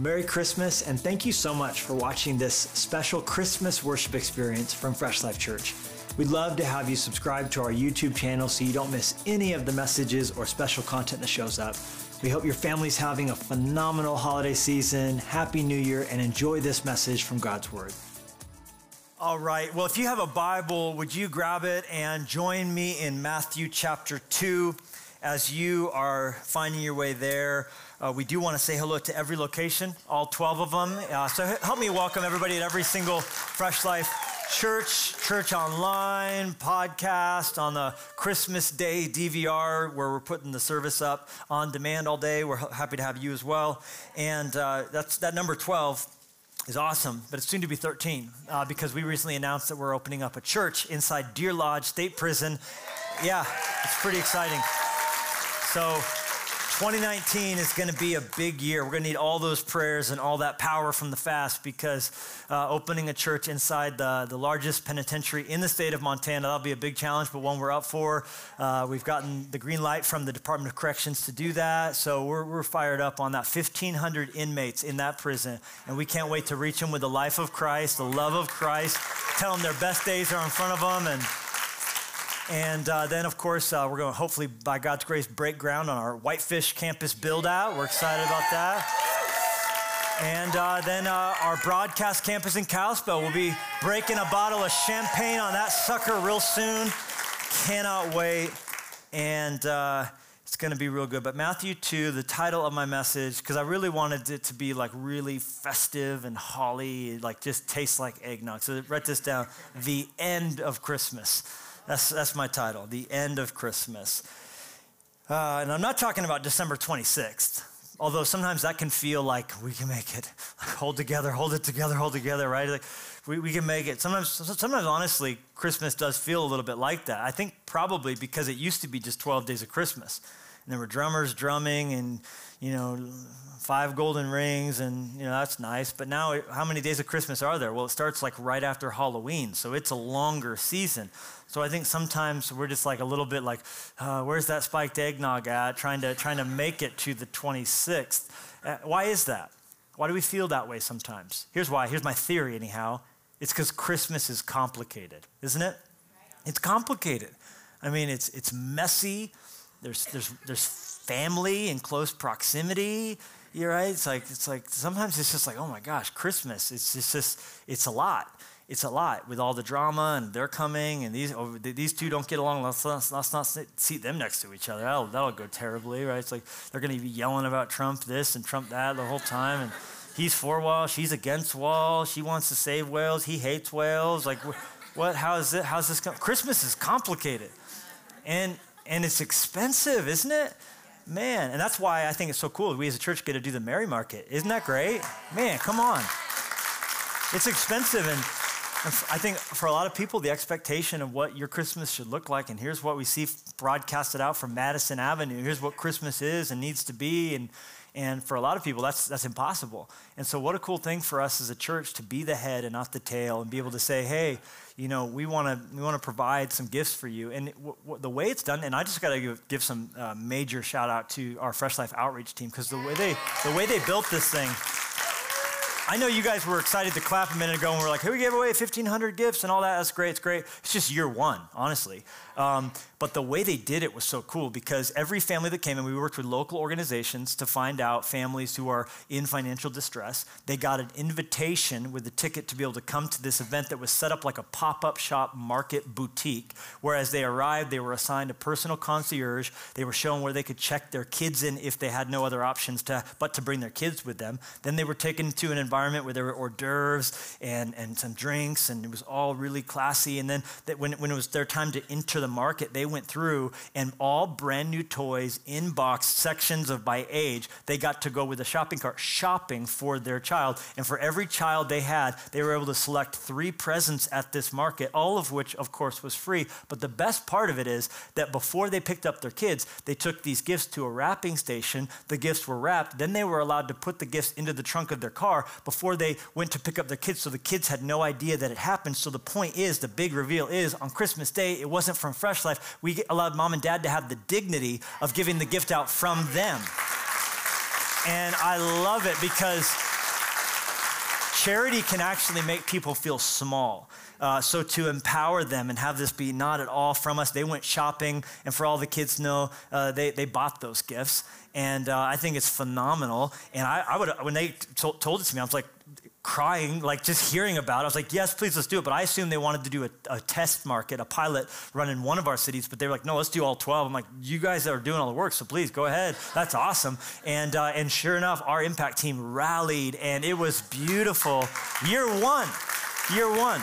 Merry Christmas, and thank you so much for watching this special Christmas worship experience from Fresh Life Church. We'd love to have you subscribe to our YouTube channel so you don't miss any of the messages or special content that shows up. We hope your family's having a phenomenal holiday season, Happy New Year, and enjoy this message from God's Word. All right. Well, if you have a Bible, would you grab it and join me in Matthew chapter 2 as you are finding your way there? Uh, we do want to say hello to every location, all 12 of them. Uh, so help me welcome everybody at every single Fresh Life church, church online, podcast, on the Christmas Day DVR, where we're putting the service up on demand all day. We're happy to have you as well. And uh, that's that number 12 is awesome, but it's soon to be 13 uh, because we recently announced that we're opening up a church inside Deer Lodge State Prison. Yeah, it's pretty exciting. So 2019 is going to be a big year. We're going to need all those prayers and all that power from the fast because uh, opening a church inside the, the largest penitentiary in the state of Montana, that'll be a big challenge, but one we're up for. Uh, we've gotten the green light from the Department of Corrections to do that. So we're, we're fired up on that. 1,500 inmates in that prison. And we can't wait to reach them with the life of Christ, the love of Christ, tell them their best days are in front of them. And and uh, then, of course, uh, we're going to hopefully, by God's grace, break ground on our Whitefish campus build out. We're excited about that. And uh, then uh, our broadcast campus in Kalispell will be breaking a bottle of champagne on that sucker real soon. Cannot wait. And uh, it's going to be real good. But Matthew 2, the title of my message, because I really wanted it to be like really festive and holly, like just tastes like eggnog. So write this down The End of Christmas. That's, that's my title, The End of Christmas. Uh, and I'm not talking about December 26th, although sometimes that can feel like we can make it. hold together, hold it together, hold together, right? Like we, we can make it. Sometimes, sometimes, honestly, Christmas does feel a little bit like that. I think probably because it used to be just 12 days of Christmas. And there were drummers drumming and, you know, five golden rings, and, you know, that's nice. But now, how many days of Christmas are there? Well, it starts like right after Halloween, so it's a longer season. So I think sometimes we're just like a little bit like, uh, where's that spiked eggnog at? Trying to, trying to make it to the 26th. Uh, why is that? Why do we feel that way sometimes? Here's why. Here's my theory, anyhow. It's because Christmas is complicated, isn't it? It's complicated. I mean, it's, it's messy. There's, there's, there's family in close proximity. You're right. It's like, it's like sometimes it's just like, oh my gosh, Christmas. It's just, it's, just, it's a lot it's a lot with all the drama and they're coming and these oh, these two don't get along. Let's, let's, let's not seat them next to each other. That'll, that'll go terribly, right? It's like they're going to be yelling about Trump this and Trump that the whole time. And he's for whales, she's against whales. She wants to save whales, he hates whales. Like, what? How is it? How's this? Come? Christmas is complicated, and and it's expensive, isn't it? Man, and that's why I think it's so cool. We as a church get to do the Merry Market. Isn't that great? Man, come on. It's expensive and I think for a lot of people, the expectation of what your Christmas should look like, and here's what we see broadcasted out from Madison Avenue. Here's what Christmas is and needs to be, and and for a lot of people, that's that's impossible. And so, what a cool thing for us as a church to be the head and not the tail, and be able to say, hey, you know, we want to we want to provide some gifts for you. And w- w- the way it's done, and I just got to give, give some uh, major shout out to our Fresh Life outreach team because the way they the way they built this thing I know you guys were excited to clap a minute ago and we're like, hey, we gave away 1,500 gifts and all that. That's great. It's great. It's just year one, honestly. Um, but the way they did it was so cool because every family that came in, we worked with local organizations to find out families who are in financial distress. They got an invitation with a ticket to be able to come to this event that was set up like a pop up shop market boutique. Whereas they arrived, they were assigned a personal concierge. They were shown where they could check their kids in if they had no other options to, but to bring their kids with them. Then they were taken to an environment where there were hors d'oeuvres and, and some drinks, and it was all really classy. And then when, when it was their time to enter the market, they went through and all brand new toys in box sections of by age, they got to go with a shopping cart shopping for their child. And for every child they had, they were able to select three presents at this market, all of which, of course, was free. But the best part of it is that before they picked up their kids, they took these gifts to a wrapping station. The gifts were wrapped. Then they were allowed to put the gifts into the trunk of their car before they went to pick up their kids. So the kids had no idea that it happened. So the point is, the big reveal is on Christmas Day, it wasn't from Fresh Life. We allowed mom and dad to have the dignity of giving the gift out from them. And I love it because charity can actually make people feel small. Uh, so to empower them and have this be not at all from us, they went shopping, and for all the kids know, uh, they, they bought those gifts. And uh, I think it's phenomenal. And I, I would, when they told it to me, I was like, crying, like just hearing about it. I was like, yes, please, let's do it. But I assumed they wanted to do a, a, test market, a pilot run in one of our cities. But they were like, no, let's do all 12. I'm like, you guys are doing all the work, so please go ahead. That's awesome. And, uh, and sure enough, our impact team rallied, and it was beautiful. Year one, year one.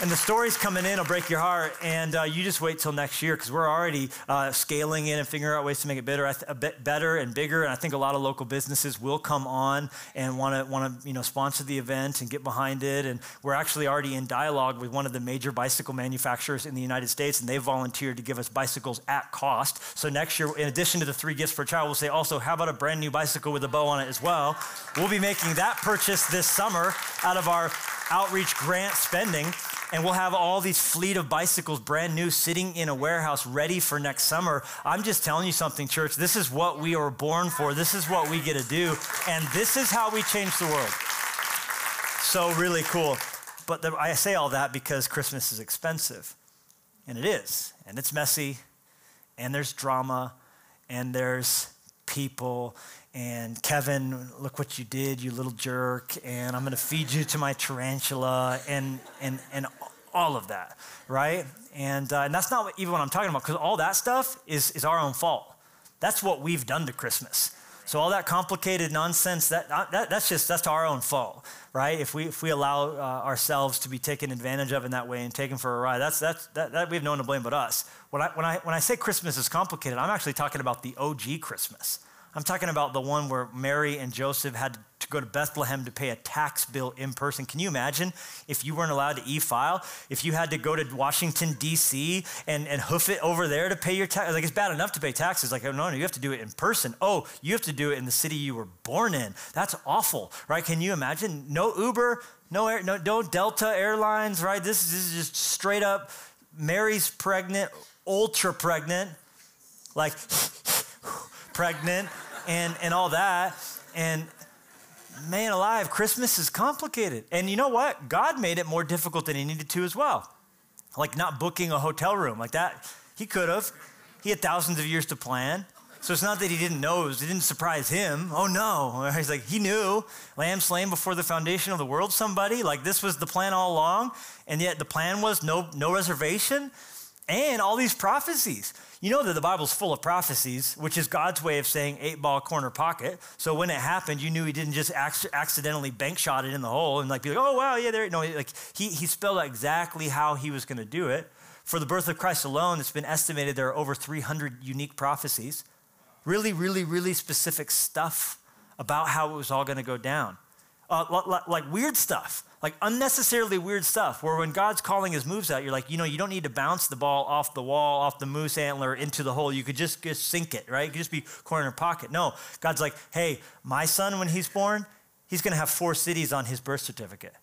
And the stories coming in will break your heart, and uh, you just wait till next year because we're already uh, scaling in and figuring out ways to make it better, a bit better and bigger. And I think a lot of local businesses will come on and want to want to you know sponsor the event and get behind it. And we're actually already in dialogue with one of the major bicycle manufacturers in the United States, and they volunteered to give us bicycles at cost. So next year, in addition to the three gifts for a child, we'll say also, how about a brand new bicycle with a bow on it as well? We'll be making that purchase this summer out of our outreach grant spending and we'll have all these fleet of bicycles brand new sitting in a warehouse ready for next summer. I'm just telling you something, church. This is what we are born for. This is what we get to do. And this is how we change the world. So, really cool. But the, I say all that because Christmas is expensive. And it is. And it's messy. And there's drama. And there's people and Kevin, look what you did, you little jerk, and I'm gonna feed you to my tarantula, and, and, and all of that, right? And, uh, and that's not even what I'm talking about, because all that stuff is, is our own fault. That's what we've done to Christmas. So all that complicated nonsense, that, that, that's just, that's our own fault, right? If we, if we allow uh, ourselves to be taken advantage of in that way and taken for a ride, that's, that's, that, that we have no one to blame but us. When I, when, I, when I say Christmas is complicated, I'm actually talking about the OG Christmas. I'm talking about the one where Mary and Joseph had to go to Bethlehem to pay a tax bill in person. Can you imagine if you weren't allowed to e file? If you had to go to Washington, D.C. and, and hoof it over there to pay your tax? Like, it's bad enough to pay taxes. Like, oh, no, no, you have to do it in person. Oh, you have to do it in the city you were born in. That's awful, right? Can you imagine? No Uber, no, air, no, no Delta Airlines, right? This, this is just straight up Mary's pregnant, ultra pregnant, like pregnant and, and all that. And man alive, Christmas is complicated. And you know what? God made it more difficult than he needed to as well. Like not booking a hotel room like that. He could have. He had thousands of years to plan. So it's not that he didn't know, it, was, it didn't surprise him. Oh no. He's like, he knew. Lamb slain before the foundation of the world, somebody. Like this was the plan all along. And yet the plan was no, no reservation and all these prophecies. You know that the Bible's full of prophecies, which is God's way of saying eight ball corner pocket. So when it happened, you knew he didn't just accidentally bank shot it in the hole and like be like, oh wow, yeah, there. No, like he, he spelled out exactly how he was going to do it. For the birth of Christ alone, it's been estimated there are over 300 unique prophecies. Really, really, really specific stuff about how it was all going to go down. Uh, like weird stuff like unnecessarily weird stuff where when God's calling his moves out, you're like, you know, you don't need to bounce the ball off the wall, off the moose antler into the hole. You could just, just sink it, right? You could just be corner pocket. No, God's like, hey, my son, when he's born, he's going to have four cities on his birth certificate.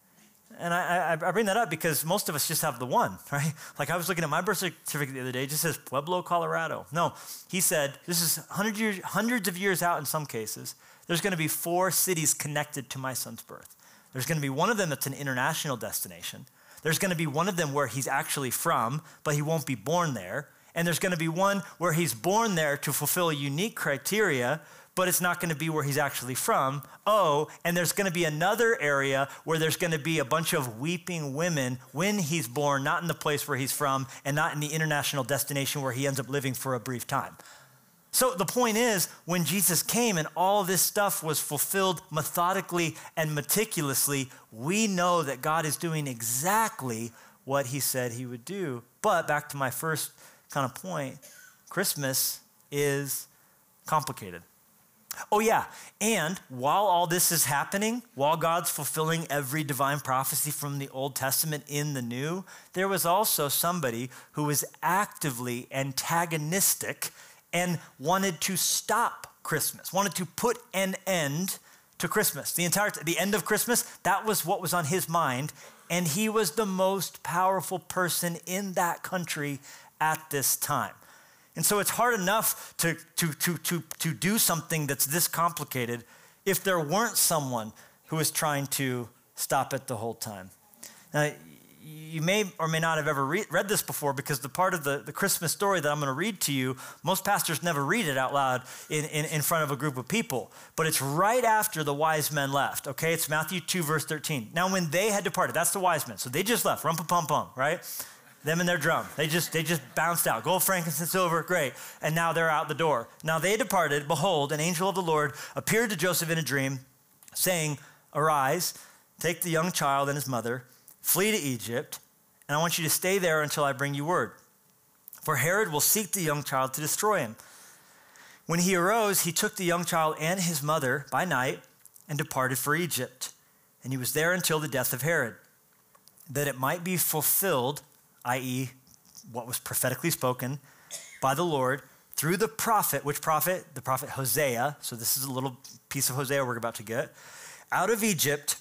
And I, I, I, bring that up because most of us just have the one, right? Like I was looking at my birth certificate the other day, it just says Pueblo, Colorado. No, he said, this is hundred years, hundreds of years out in some cases, there's going to be four cities connected to my son's birth. There's going to be one of them that's an international destination. There's going to be one of them where he's actually from, but he won't be born there. And there's going to be one where he's born there to fulfill a unique criteria, but it's not going to be where he's actually from. Oh, and there's going to be another area where there's going to be a bunch of weeping women when he's born, not in the place where he's from, and not in the international destination where he ends up living for a brief time. So the point is, when Jesus came and all this stuff was fulfilled methodically and meticulously, we know that God is doing exactly what he said he would do. But back to my first kind of point Christmas is complicated. Oh, yeah. And while all this is happening, while God's fulfilling every divine prophecy from the Old Testament in the New, there was also somebody who was actively antagonistic and wanted to stop Christmas, wanted to put an end to Christmas. The entire the end of Christmas, that was what was on his mind, and he was the most powerful person in that country at this time. And so it's hard enough to, to, to, to, to do something that's this complicated if there weren't someone who was trying to stop it the whole time. Now, you may or may not have ever re- read this before because the part of the, the Christmas story that I'm going to read to you, most pastors never read it out loud in, in, in front of a group of people. But it's right after the wise men left, okay? It's Matthew 2, verse 13. Now, when they had departed, that's the wise men. So they just left, rum pum pum, right? Them and their drum. They just, they just bounced out. Gold, frankincense, silver, great. And now they're out the door. Now they departed. Behold, an angel of the Lord appeared to Joseph in a dream, saying, Arise, take the young child and his mother Flee to Egypt, and I want you to stay there until I bring you word. For Herod will seek the young child to destroy him. When he arose, he took the young child and his mother by night and departed for Egypt. And he was there until the death of Herod, that it might be fulfilled, i.e., what was prophetically spoken by the Lord through the prophet, which prophet? The prophet Hosea. So this is a little piece of Hosea we're about to get. Out of Egypt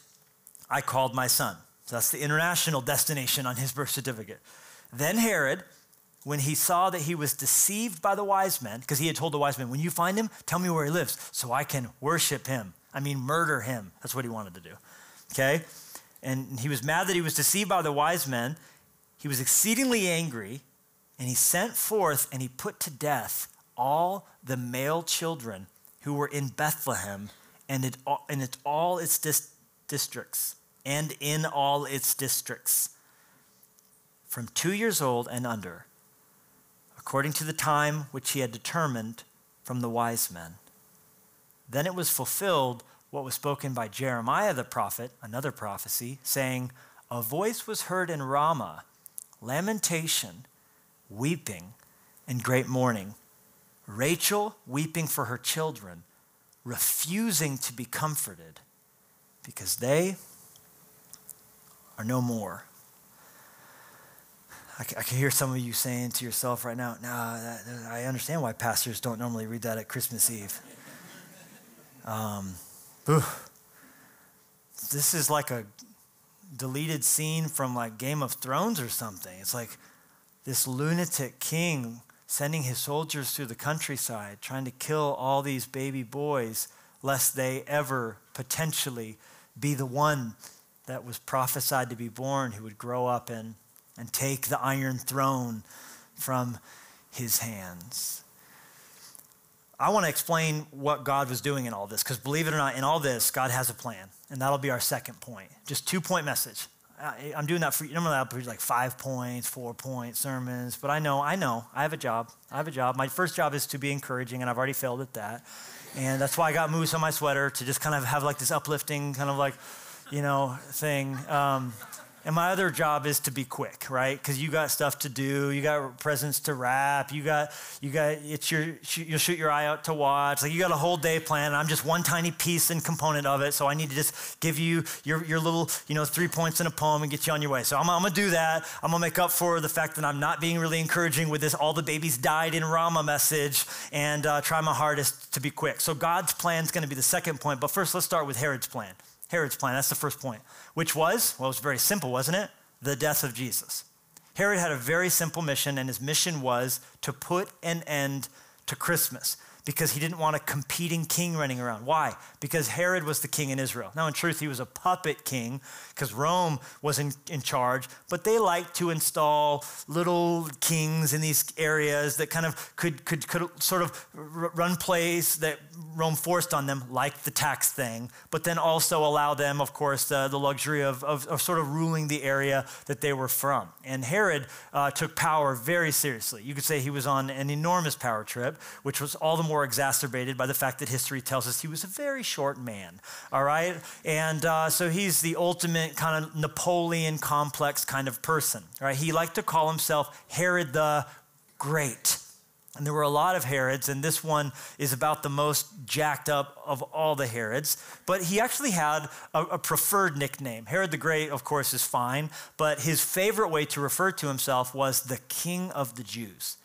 I called my son. So that's the international destination on his birth certificate. Then Herod, when he saw that he was deceived by the wise men, because he had told the wise men, when you find him, tell me where he lives so I can worship him. I mean, murder him. That's what he wanted to do. Okay? And he was mad that he was deceived by the wise men. He was exceedingly angry, and he sent forth and he put to death all the male children who were in Bethlehem and, it, all its dis- districts and in all its districts, from two years old and under, according to the time which he had determined from the wise men. Then it was fulfilled what was spoken by Jeremiah the prophet, another prophecy, saying, A voice was heard in Ramah, lamentation, weeping, and great mourning. Rachel weeping for her children, refusing to be comforted, because they are no more. I, I can hear some of you saying to yourself right now, no, that, I understand why pastors don't normally read that at Christmas Eve. Um, this is like a deleted scene from like Game of Thrones or something. It's like this lunatic king sending his soldiers through the countryside trying to kill all these baby boys lest they ever potentially be the one that was prophesied to be born who would grow up in and take the iron throne from his hands. I want to explain what God was doing in all this because believe it or not, in all this, God has a plan. And that'll be our second point. Just two point message. I, am doing that for you. Normally I'll put like five points, four point sermons, but I know, I know, I have a job. I have a job. My first job is to be encouraging, and I've already failed at that. And that's why I got moose on my sweater to just kind of have like this uplifting, kind of like, you know, thing. Um, and my other job is to be quick, right? Because you got stuff to do, you got presents to wrap, you got, you got, it's your, you'll shoot your eye out to watch. Like you got a whole day plan. I'm just one tiny piece and component of it. So I need to just give you your, your little, you know, three points in a poem and get you on your way. So I'm, I'm gonna do that. I'm gonna make up for the fact that I'm not being really encouraging with this all the babies died in Ramah message and uh, try my hardest to be quick. So God's plan is gonna be the second point. But first, let's start with Herod's plan. Herod's plan. That's the first point, which was, well, it was very simple, wasn't it? The death of Jesus. Herod had a very simple mission, and his mission was to put an end to Christmas because he didn't want a competing king running around. Why? Because Herod was the king in Israel. Now, in truth, he was a puppet king because Rome was in, in charge, but they liked to install little kings in these areas that kind of could, could, could sort of run plays that Rome forced on them, like the tax thing, but then also allow them, of course, uh, the luxury of, of, of, sort of ruling the area that they were from. And Herod uh, took power very seriously. You could say he was on an enormous power trip, which was all the more more exacerbated by the fact that history tells us he was a very short man, all right? And uh, so he's the ultimate kind of Napoleon complex kind of person, right? He liked to call himself Herod the Great. And there were a lot of Herods, and this one is about the most jacked up of all the Herods. But he actually had a, a, preferred nickname. Herod the Great, of course, is fine, but his favorite way to refer to himself was the King of the Jews.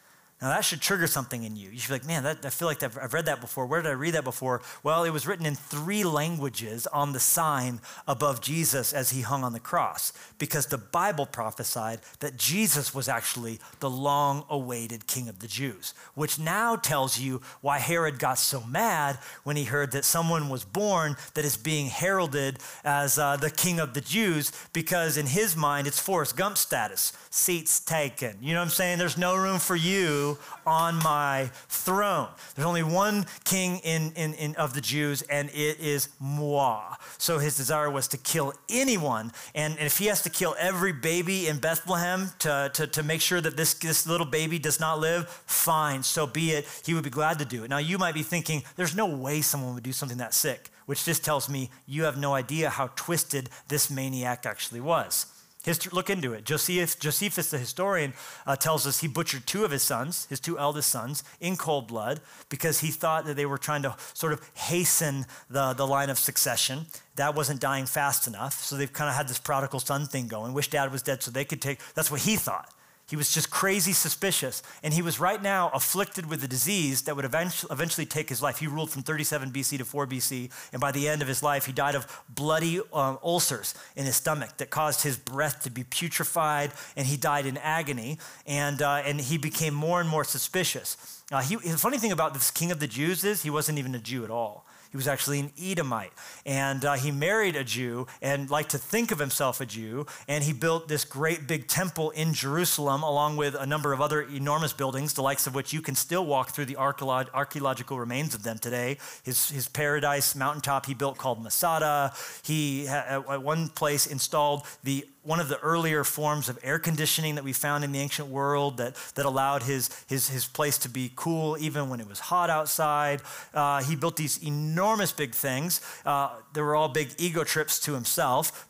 Now, that should trigger something in you. You should be like, man, that, I feel like I've read that before. Where did I read that before? Well, it was written in three languages on the sign above Jesus as he hung on the cross, because the Bible prophesied that Jesus was actually the long awaited king of the Jews, which now tells you why Herod got so mad when he heard that someone was born that is being heralded as uh, the king of the Jews, because in his mind, it's Forrest Gump status seats taken. You know what I'm saying? There's no room for you on my throne. There's only one king in, in, in, of the Jews, and it is moi. So his desire was to kill anyone. And, and if he has to kill every baby in Bethlehem to, to, to make sure that this, this little baby does not live, fine, so be it. He would be glad to do it. Now, you might be thinking, there's no way someone would do something that sick, which just tells me you have no idea how twisted this maniac actually was. History, look into it. Josephus, Josephus the historian, uh, tells us he butchered two of his sons, his two eldest sons, in cold blood because he thought that they were trying to sort of hasten the, the line of succession. That wasn't dying fast enough. So they've kind of had this prodigal son thing going. Wish dad was dead so they could take. That's what he thought. He was just crazy suspicious. And he was right now afflicted with a disease that would eventually take his life. He ruled from 37 BC to 4 BC. And by the end of his life, he died of bloody um, ulcers in his stomach that caused his breath to be putrefied. And he died in agony. And, uh, and he became more and more suspicious. Uh, he, the funny thing about this king of the Jews is he wasn't even a Jew at all. He was actually an Edomite. And uh, he married a Jew and liked to think of himself a Jew. And he built this great big temple in Jerusalem, along with a number of other enormous buildings, the likes of which you can still walk through the archaeological remains of them today. His, his paradise mountaintop he built called Masada. He, at one place, installed the one of the earlier forms of air conditioning that we found in the ancient world that, that allowed his, his, his place to be cool even when it was hot outside. Uh, he built these enormous big things. Uh, they were all big ego trips to himself.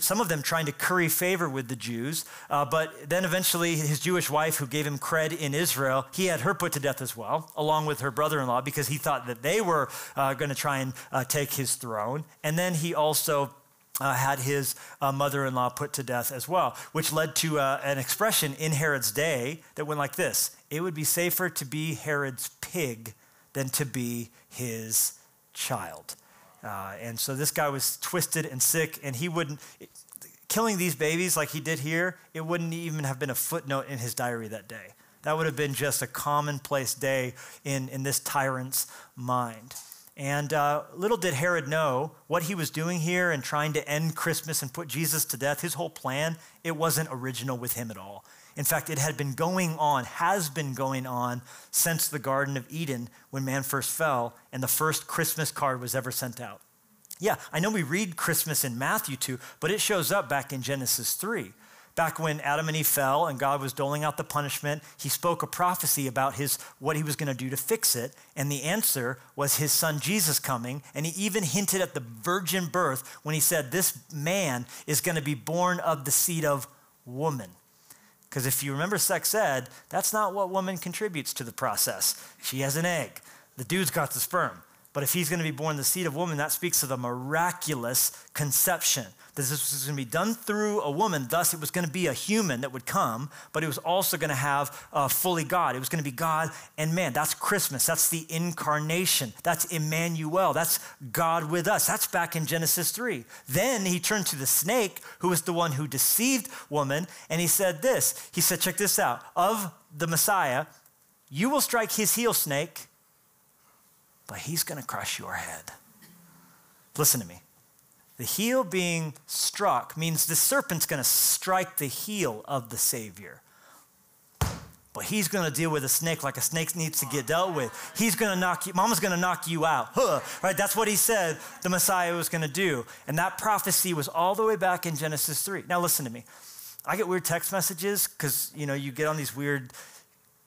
Some of them trying to curry favor with the Jews, uh, but then eventually his Jewish wife, who gave him cred in Israel, he had her put to death as well, along with her brother in law, because he thought that they were uh, going to try and uh, take his throne. And then he also uh, had his uh, mother in law put to death as well, which led to uh, an expression in Herod's day that went like this It would be safer to be Herod's pig than to be his child. Uh, and so this guy was twisted and sick, and he wouldn't, killing these babies like he did here, it wouldn't even have been a footnote in his diary that day. That would have been just a commonplace day in, in this tyrant's mind. And uh, little did Herod know what he was doing here and trying to end Christmas and put Jesus to death. His whole plan, it wasn't original with him at all. In fact, it had been going on, has been going on since the Garden of Eden when man first fell and the first Christmas card was ever sent out. Yeah, I know we read Christmas in Matthew 2, but it shows up back in Genesis 3. Back when Adam and Eve fell and God was doling out the punishment, he spoke a prophecy about his what he was going to do to fix it, and the answer was his son Jesus coming, and he even hinted at the virgin birth when he said this man is going to be born of the seed of woman. Because if you remember sex ed, that's not what woman contributes to the process. She has an egg. The dude's got the sperm. But if he's going to be born the seed of woman, that speaks of a miraculous conception. That This was going to be done through a woman, thus, it was going to be a human that would come, but it was also going to have uh, fully God. It was going to be God and man. That's Christmas. That's the incarnation. That's Emmanuel. That's God with us. That's back in Genesis 3. Then he turned to the snake, who was the one who deceived woman, and he said this. He said, Check this out. Of the Messiah, you will strike his heel, snake, but he's going to crush your head. Listen to me. The heel being struck means the serpent's going to strike the heel of the Savior. But he's going to deal with a snake like a snake needs to get dealt with. He's going to knock you, mama's going to knock you out. Huh, right? That's what he said the Messiah was going to do. And that prophecy was all the way back in Genesis 3. Now listen to me. I get weird text messages because, you know, you get on these weird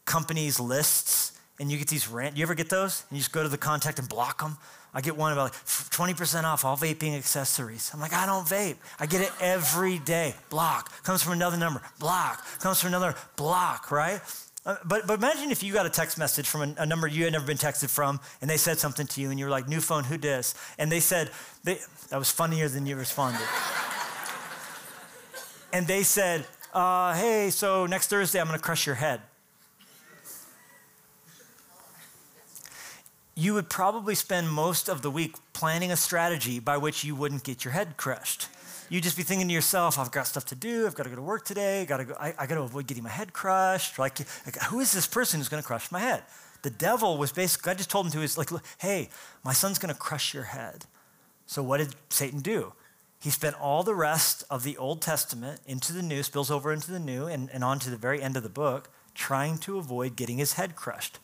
companies lists and you get these rant. You ever get those? And you just go to the contact and block them. I get one about like 20% off all vaping accessories. I'm like, I don't vape. I get it every day. Block. Comes from another number. Block. Comes from another block, right? Uh, but, but imagine if you got a text message from a, a, number you had never been texted from, and they said something to you, and you were like, new phone, who dis? And they said, they, that was funnier than you responded. and they said, uh, hey, so next Thursday I'm to crush your head. You would probably spend most of the week planning a strategy by which you wouldn't get your head crushed. You'd just be thinking to yourself, I've got stuff to do. I've got to go to work today. I got to go, I, I got to avoid getting my head crushed. Like, like, who is this person who's going to crush my head? The devil was basically, I just told him to his, like, hey, my son's going to crush your head. So what did Satan do? He spent all the rest of the Old Testament into the New, spills over into the New, and, and on to the very end of the book, trying to avoid getting his head crushed,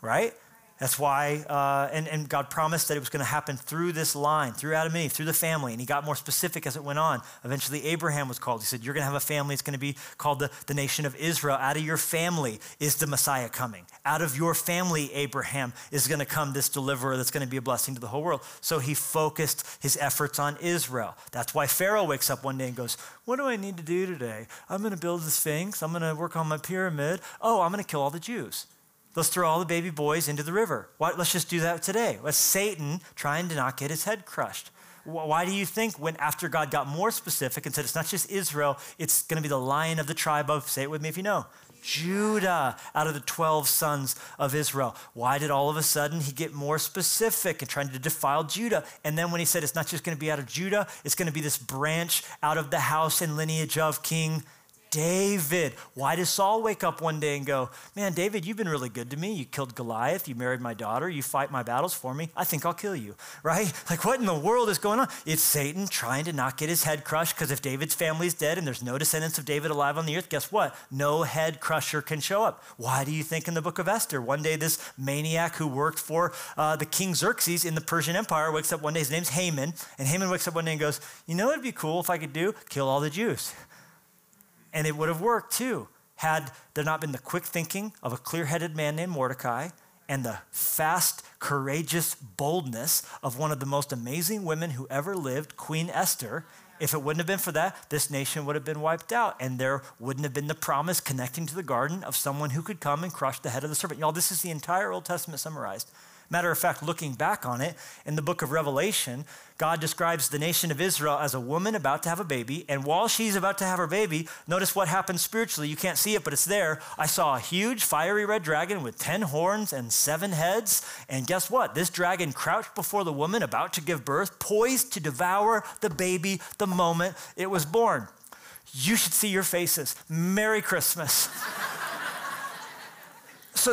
right? That's why, uh, and, and God promised that it was going to happen through this line, through Adam and Eve, through the family. And he got more specific as it went on. Eventually, Abraham was called. He said, You're going to have a family. It's going to be called the, the nation of Israel. Out of your family is the Messiah coming. Out of your family, Abraham, is going to come this deliverer that's going to be a blessing to the whole world. So he focused his efforts on Israel. That's why Pharaoh wakes up one day and goes, What do I need to do today? I'm going to build the Sphinx. I'm going to work on my pyramid. Oh, I'm going to kill all the Jews. Let's throw all the baby boys into the river. Why, let's just do that today. That's Satan trying to not get his head crushed. Why do you think when after God got more specific and said it's not just Israel, it's going to be the lion of the tribe of, say it with me if you know, Judah out of the 12 sons of Israel. Why did all of a sudden he get more specific and trying to defile Judah? And then when he said it's not just going to be out of Judah, it's going to be this branch out of the house and lineage of King David. Why does Saul wake up one day and go, Man, David, you've been really good to me. You killed Goliath. You married my daughter. You fight my battles for me. I think I'll kill you, right? Like, what in the world is going on? It's Satan trying to not get his head crushed because if David's family's dead and there's no descendants of David alive on the earth, guess what? No head crusher can show up. Why do you think in the book of Esther, one day this maniac who worked for uh, the king Xerxes in the Persian Empire wakes up one day, his name's Haman, and Haman wakes up one day and goes, You know what would be cool if I could do? Kill all the Jews. And it would have worked too had there not been the quick thinking of a clear headed man named Mordecai and the fast, courageous boldness of one of the most amazing women who ever lived, Queen Esther. If it wouldn't have been for that, this nation would have been wiped out, and there wouldn't have been the promise connecting to the garden of someone who could come and crush the head of the serpent. Y'all, this is the entire Old Testament summarized. Matter of fact, looking back on it, in the book of Revelation, God describes the nation of Israel as a woman about to have a baby. And while she's about to have her baby, notice what happens spiritually. You can't see it, but it's there. I saw a huge fiery red dragon with 10 horns and seven heads. And guess what? This dragon crouched before the woman about to give birth, poised to devour the baby the moment it was born. You should see your faces. Merry Christmas.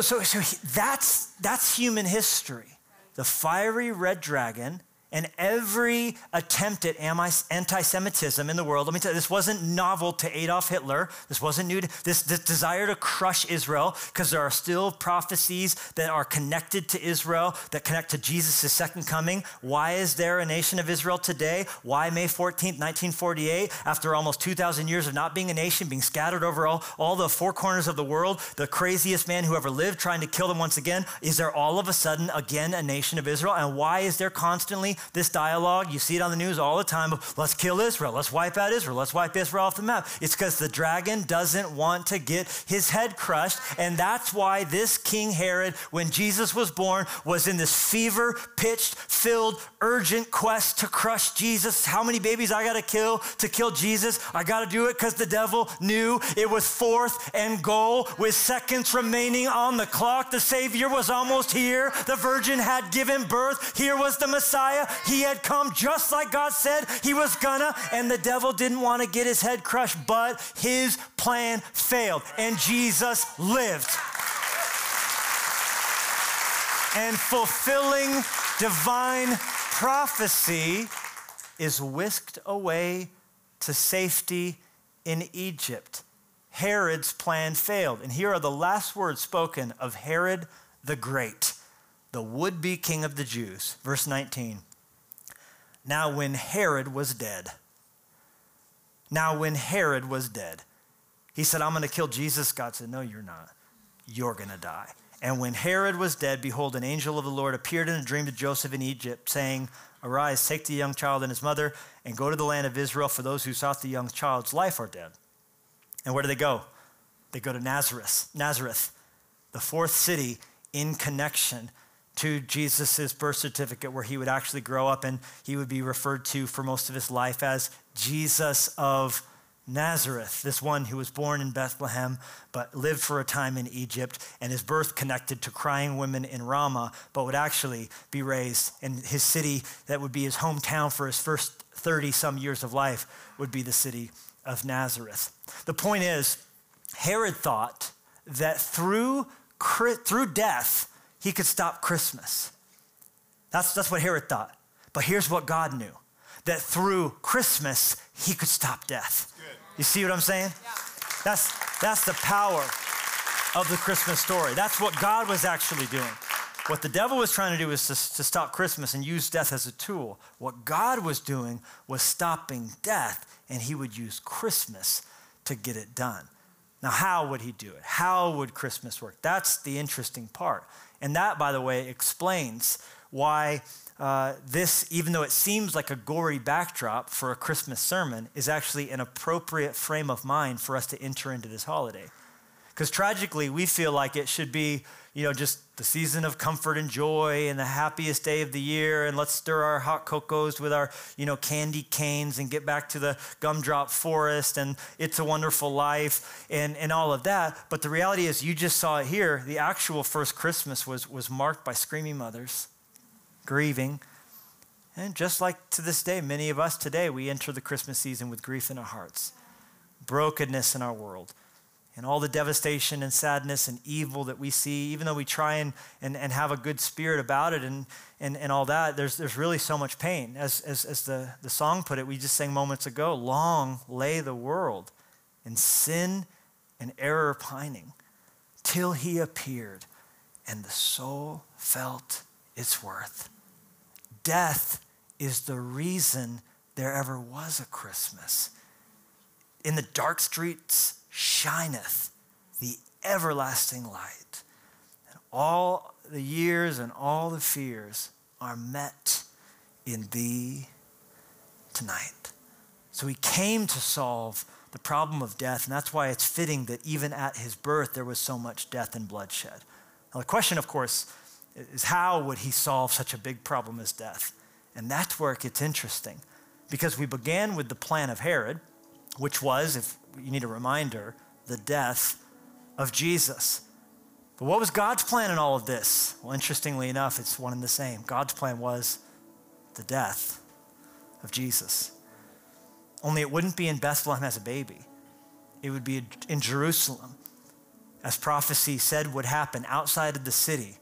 so, so, so that's, that's human history. The fiery red dragon and every attempt at anti Semitism in the world. Let me tell you, this wasn't novel to Adolf Hitler. This wasn't new. To, this, this desire to crush Israel, because there are still prophecies that are connected to Israel, that connect to Jesus' second coming. Why is there a nation of Israel today? Why May 14th, 1948, after almost 2,000 years of not being a nation, being scattered over all, all the four corners of the world, the craziest man who ever lived trying to kill them once again? Is there all of a sudden again a nation of Israel? And why is there constantly this dialogue, you see it on the news all the time. Let's kill Israel. Let's wipe out Israel. Let's wipe Israel off the map. It's because the dragon doesn't want to get his head crushed. And that's why this King Herod, when Jesus was born, was in this fever pitched, filled, urgent quest to crush Jesus. How many babies I got to kill to kill Jesus? I got to do it because the devil knew it was fourth and goal with seconds remaining on the clock. The Savior was almost here. The Virgin had given birth. Here was the Messiah. He had come just like God said he was gonna, and the devil didn't want to get his head crushed, but his plan failed, and Jesus lived. And fulfilling divine prophecy is whisked away to safety in Egypt. Herod's plan failed. And here are the last words spoken of Herod the Great, the would be king of the Jews. Verse 19. Now, when Herod was dead, now, when Herod was dead, he said, I'm going to kill Jesus. God said, No, you're not. You're going to die. And when Herod was dead, behold, an angel of the Lord appeared in a dream to Joseph in Egypt, saying, Arise, take the young child and his mother, and go to the land of Israel, for those who sought the young child's life are dead. And where do they go? They go to Nazareth, Nazareth, the fourth city in connection to Jesus' birth certificate, where he would actually grow up and he would be referred to for most of his life as Jesus of Nazareth, this one who was born in Bethlehem but lived for a time in Egypt, and his birth connected to crying women in Ramah, but would actually be raised in his city that would be his hometown for his first 30 some years of life, would be the city of Nazareth. The point is, Herod thought that through, through death, he could stop Christmas. That's, that's what Herod thought. But here's what God knew that through Christmas, he could stop death. Good. You see what I'm saying? Yeah. That's, that's the power of the Christmas story. That's what God was actually doing. What the devil was trying to do was to, to stop Christmas and use death as a tool. What God was doing was stopping death, and he would use Christmas to get it done. Now, how would he do it? How would Christmas work? That's the interesting part. And that, by the way, explains why uh, this, even though it seems like a gory backdrop for a Christmas sermon, is actually an appropriate frame of mind for us to enter into this holiday. Because tragically, we feel like it should be, you know, just the season of comfort and joy and the happiest day of the year, and let's stir our hot cocos with our, you know, candy canes and get back to the gumdrop forest and it's a wonderful life and, and all of that. But the reality is, you just saw it here. The actual first Christmas was, was marked by screaming mothers grieving. And just like to this day, many of us today, we enter the Christmas season with grief in our hearts, brokenness in our world, and all the devastation and sadness and evil that we see, even though we try and, and, and have a good spirit about it and, and, and all that, there's, there's really so much pain. As, as, as the, the song put it, we just sang moments ago long lay the world in sin and error pining till he appeared, and the soul felt its worth. Death is the reason there ever was a Christmas. In the dark streets shineth the everlasting light. And all the years and all the fears are met in thee tonight. So he came to solve the problem of death, and that's why it's fitting that even at his birth there was so much death and bloodshed. Now, the question, of course, is how would he solve such a big problem as death? And that's where it gets interesting because we began with the plan of Herod, which was, if you need a reminder, the death of Jesus. But what was God's plan in all of this? Well, interestingly enough, it's one and the same. God's plan was the death of Jesus. Only it wouldn't be in Bethlehem as a baby, it would be in Jerusalem, as prophecy said would happen outside of the city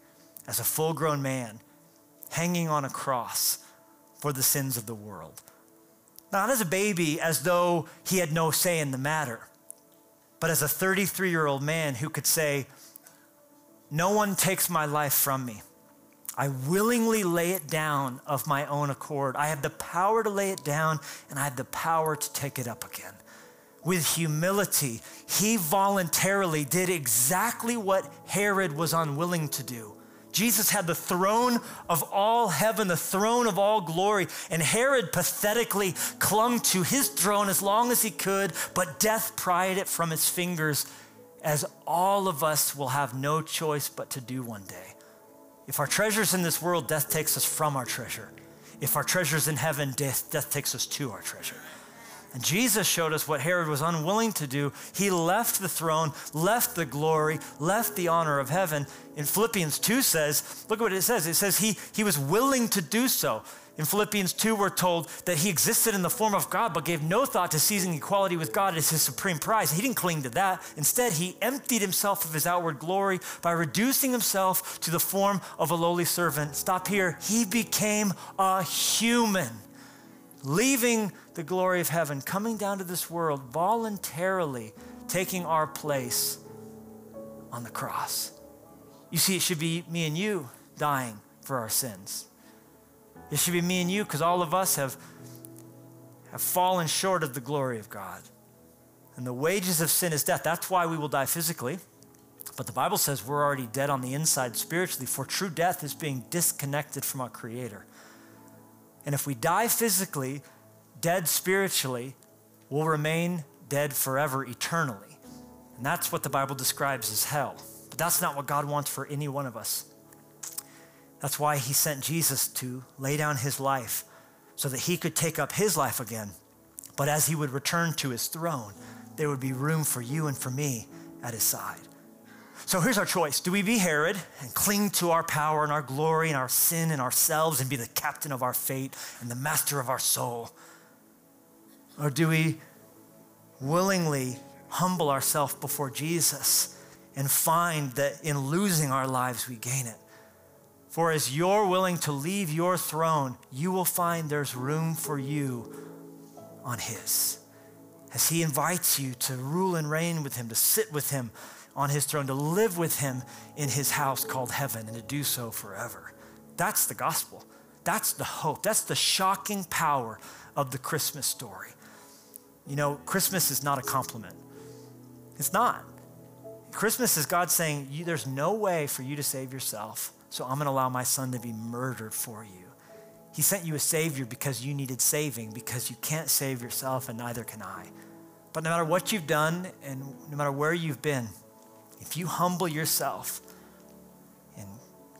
as a full grown man hanging on a cross for the sins of the world. Not as a baby, as though he had no say in the matter, but as a 33 year old man who could say, No one takes my life from me. I willingly lay it down of my own accord. I have the power to lay it down, and I have the power to take it up again. With humility, he voluntarily did exactly what Herod was unwilling to do. Jesus had the throne of all heaven, the throne of all glory, and Herod pathetically clung to his throne as long as he could, but death pried it from his fingers, as all of us will have no choice but to do one day. If our treasure's in this world, death takes us from our treasure. If our treasure's in heaven, death, death takes us to our treasure. And Jesus showed us what Herod was unwilling to do. He left the throne, left the glory, left the honor of heaven. In Philippians 2 says, look at what it says. It says he, he was willing to do so. In Philippians 2, we're told that he existed in the form of God, but gave no thought to seizing equality with God as his supreme prize. He didn't cling to that. Instead, he emptied himself of his outward glory by reducing himself to the form of a lowly servant. Stop here. He became a human leaving the glory of heaven, coming down to this world, voluntarily taking our place on the cross. You see, it should be me and you dying for our sins. It should be me and you because all of us have, have fallen short of the glory of God. And the wages of sin is death. That's why we will die physically. But the Bible says we're already dead on the inside spiritually, for true death is being disconnected from our Creator. And if we die physically, dead spiritually, we'll remain dead forever, eternally. And that's what the Bible describes as hell. But that's not what God wants for any one of us. That's why he sent Jesus to lay down his life so that he could take up his life again But as he would return to his throne, there would be room for you and for me at his side. So here's our choice. Do we be Herod and cling to our power and our glory and our sin and ourselves and be the captain of our fate and the master of our soul? Or do we willingly humble ourselves before Jesus and find that in losing our lives, we gain it? For as you're willing to leave your throne, you will find there's room for you on His. As He invites you to rule and reign with Him, to sit with Him on His throne, to live with Him in His house called heaven, and to do so forever. That's the gospel. That's the hope. That's the shocking power of the Christmas story. You know, Christmas is not a compliment. It's not. Christmas is God saying, There's no way for you to save yourself, so I'm going to allow my son to be murdered for you. He sent you a Savior because you needed saving, because you can't save yourself, and neither can I. But no matter what you've done and no matter where you've been, if you humble yourself and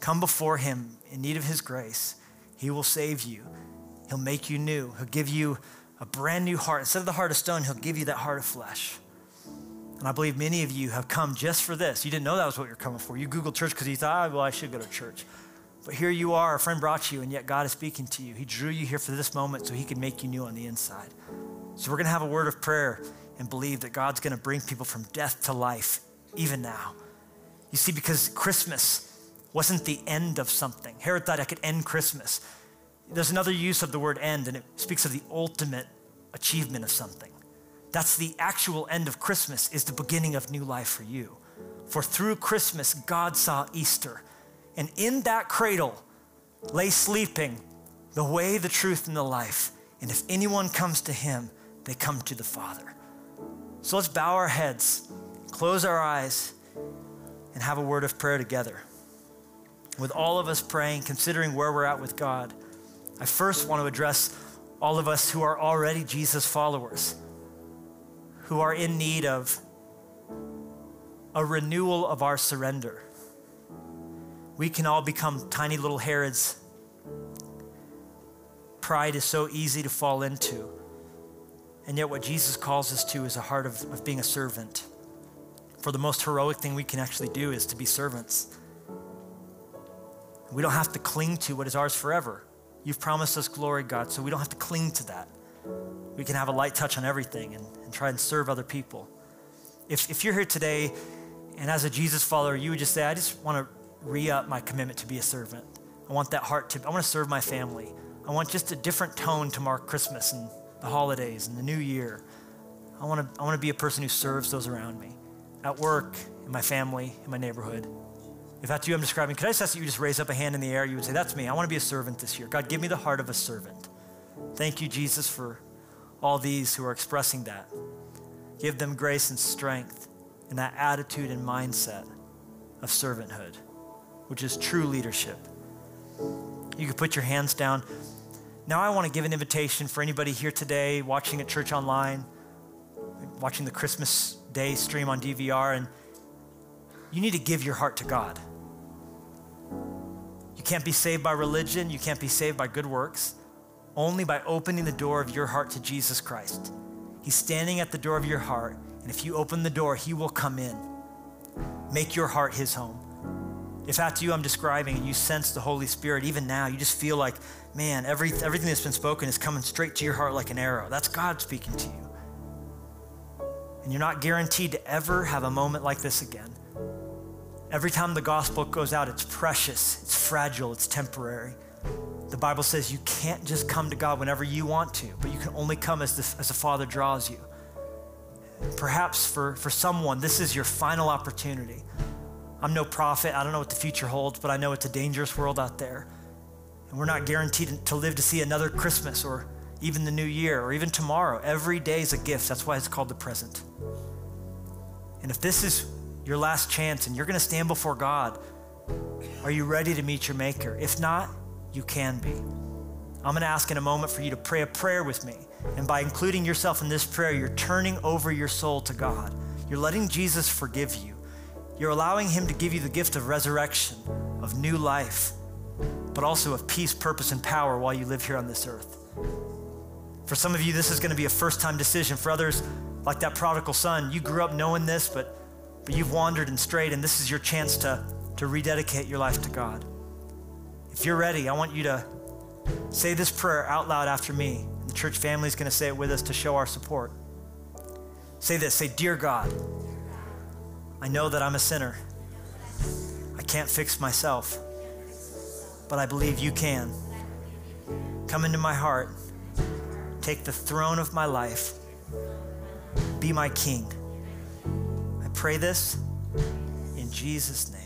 come before Him in need of His grace, He will save you. He'll make you new. He'll give you a brand new heart. Instead of the heart of stone, He'll give you that heart of flesh. And I believe many of you have come just for this. You didn't know that was what you're coming for. You Googled church because you thought, oh, well, I should go to church. But here you are, a friend brought you, and yet God is speaking to you. He drew you here for this moment so He can make you new on the inside. So we're going to have a word of prayer and believe that God's going to bring people from death to life, even now. You see, because Christmas wasn't the end of something. Herod thought I could end Christmas. There's another use of the word end, and it speaks of the ultimate achievement of something. That's the actual end of Christmas, is the beginning of new life for you. For through Christmas, God saw Easter and in that cradle lay sleeping the way, the truth, and the life. And if anyone comes to him, they come to the Father. So let's bow our heads, close our eyes, and have a word of prayer together. With all of us praying, considering where we're at with God, I first want to address all of us who are already Jesus followers, who are in need of a renewal of our surrender we can all become tiny little Herods. Pride is so easy to fall into. And yet, what Jesus calls us to is a heart of, of being a servant. For the most heroic thing we can actually do is to be servants. We don't have to cling to what is ours forever. You've promised us glory, God, so we don't have to cling to that. We can have a light touch on everything and, and try and serve other people. If, if you're here today and as a Jesus follower, you would just say, I just want to re up my commitment to be a servant. I want that heart to, I want to serve my family. I want just a different tone to mark Christmas and the holidays and the new year. I want to, I want to be a person who serves those around me at work, in my family, in my neighborhood. If that's you I'm describing, could I just ask that you just raise up a hand in the air? You would say, That's me. I want to be a servant this year. God, give me the heart of a servant. Thank you, Jesus, for all these who are expressing that. Give them grace and strength and that attitude and mindset of servanthood which is true leadership. You can put your hands down. Now, I want to give an invitation for anybody here today watching at church online, watching the Christmas Day stream on DVR, and you need to give your heart to God. You can't be saved by religion, you can't be saved by good works, only by opening the door of your heart to Jesus Christ. He's standing at the door of your heart, and if you open the door, He will come in. Make your heart His home. If that's you I'm describing and you sense the Holy Spirit, even now, you just feel like, man, every, everything that's been spoken is coming straight to your heart like an arrow. That's God speaking to you. And you're not guaranteed to ever have a moment like this again. Every time the gospel goes out, it's precious, it's fragile, it's temporary. The Bible says you can't just come to God whenever you want to, but you can only come as the, as the Father draws you. Perhaps for, for someone, this is your final opportunity I'm no prophet. I don't know what the future holds, but I know it's a dangerous world out there. And we're not guaranteed to live to see another Christmas or even the new year or even tomorrow. Every day is a gift. That's why it's called the present. And if this is your last chance and you're going to stand before God, are you ready to meet your Maker? If not, you can be. I'm going to ask in a moment for you to pray a prayer with me. And by including yourself in this prayer, you're turning over your soul to God. You're letting Jesus forgive you. You're allowing Him to give you the gift of resurrection, of new life, but also of peace, purpose, and power while you live here on this earth. For some of you, this is going to be a first time decision. For others, like that prodigal son, you grew up knowing this, but, but you've wandered and strayed, and this is your chance to, to rededicate your life to God. If you're ready, I want you to say this prayer out loud after me. The church family is going to say it with us to show our support. Say this say, Dear God, I know that I'm a sinner. I can't fix myself, but I believe you can. Come into my heart Take the throne of my life. Be my king. Pray this in Jesus' name.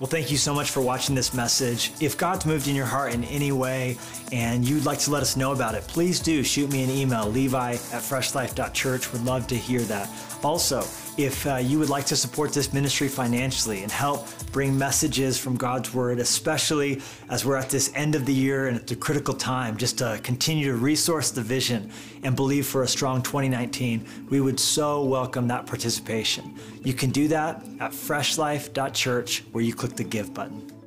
Well, thank you so much for watching this message. If God's moved in your heart in any way and you'd like to let us know about it, please do shoot me an email, levi at freshlife.church. Would love to hear that. Also, if uh, you would like to support this ministry financially and help bring messages from God's Word, especially as we're at this end of the year and it's a critical time, just to continue to resource the vision and believe for a strong 2019, we would so welcome that participation. You can do that at freshlife.church where you click the Give button.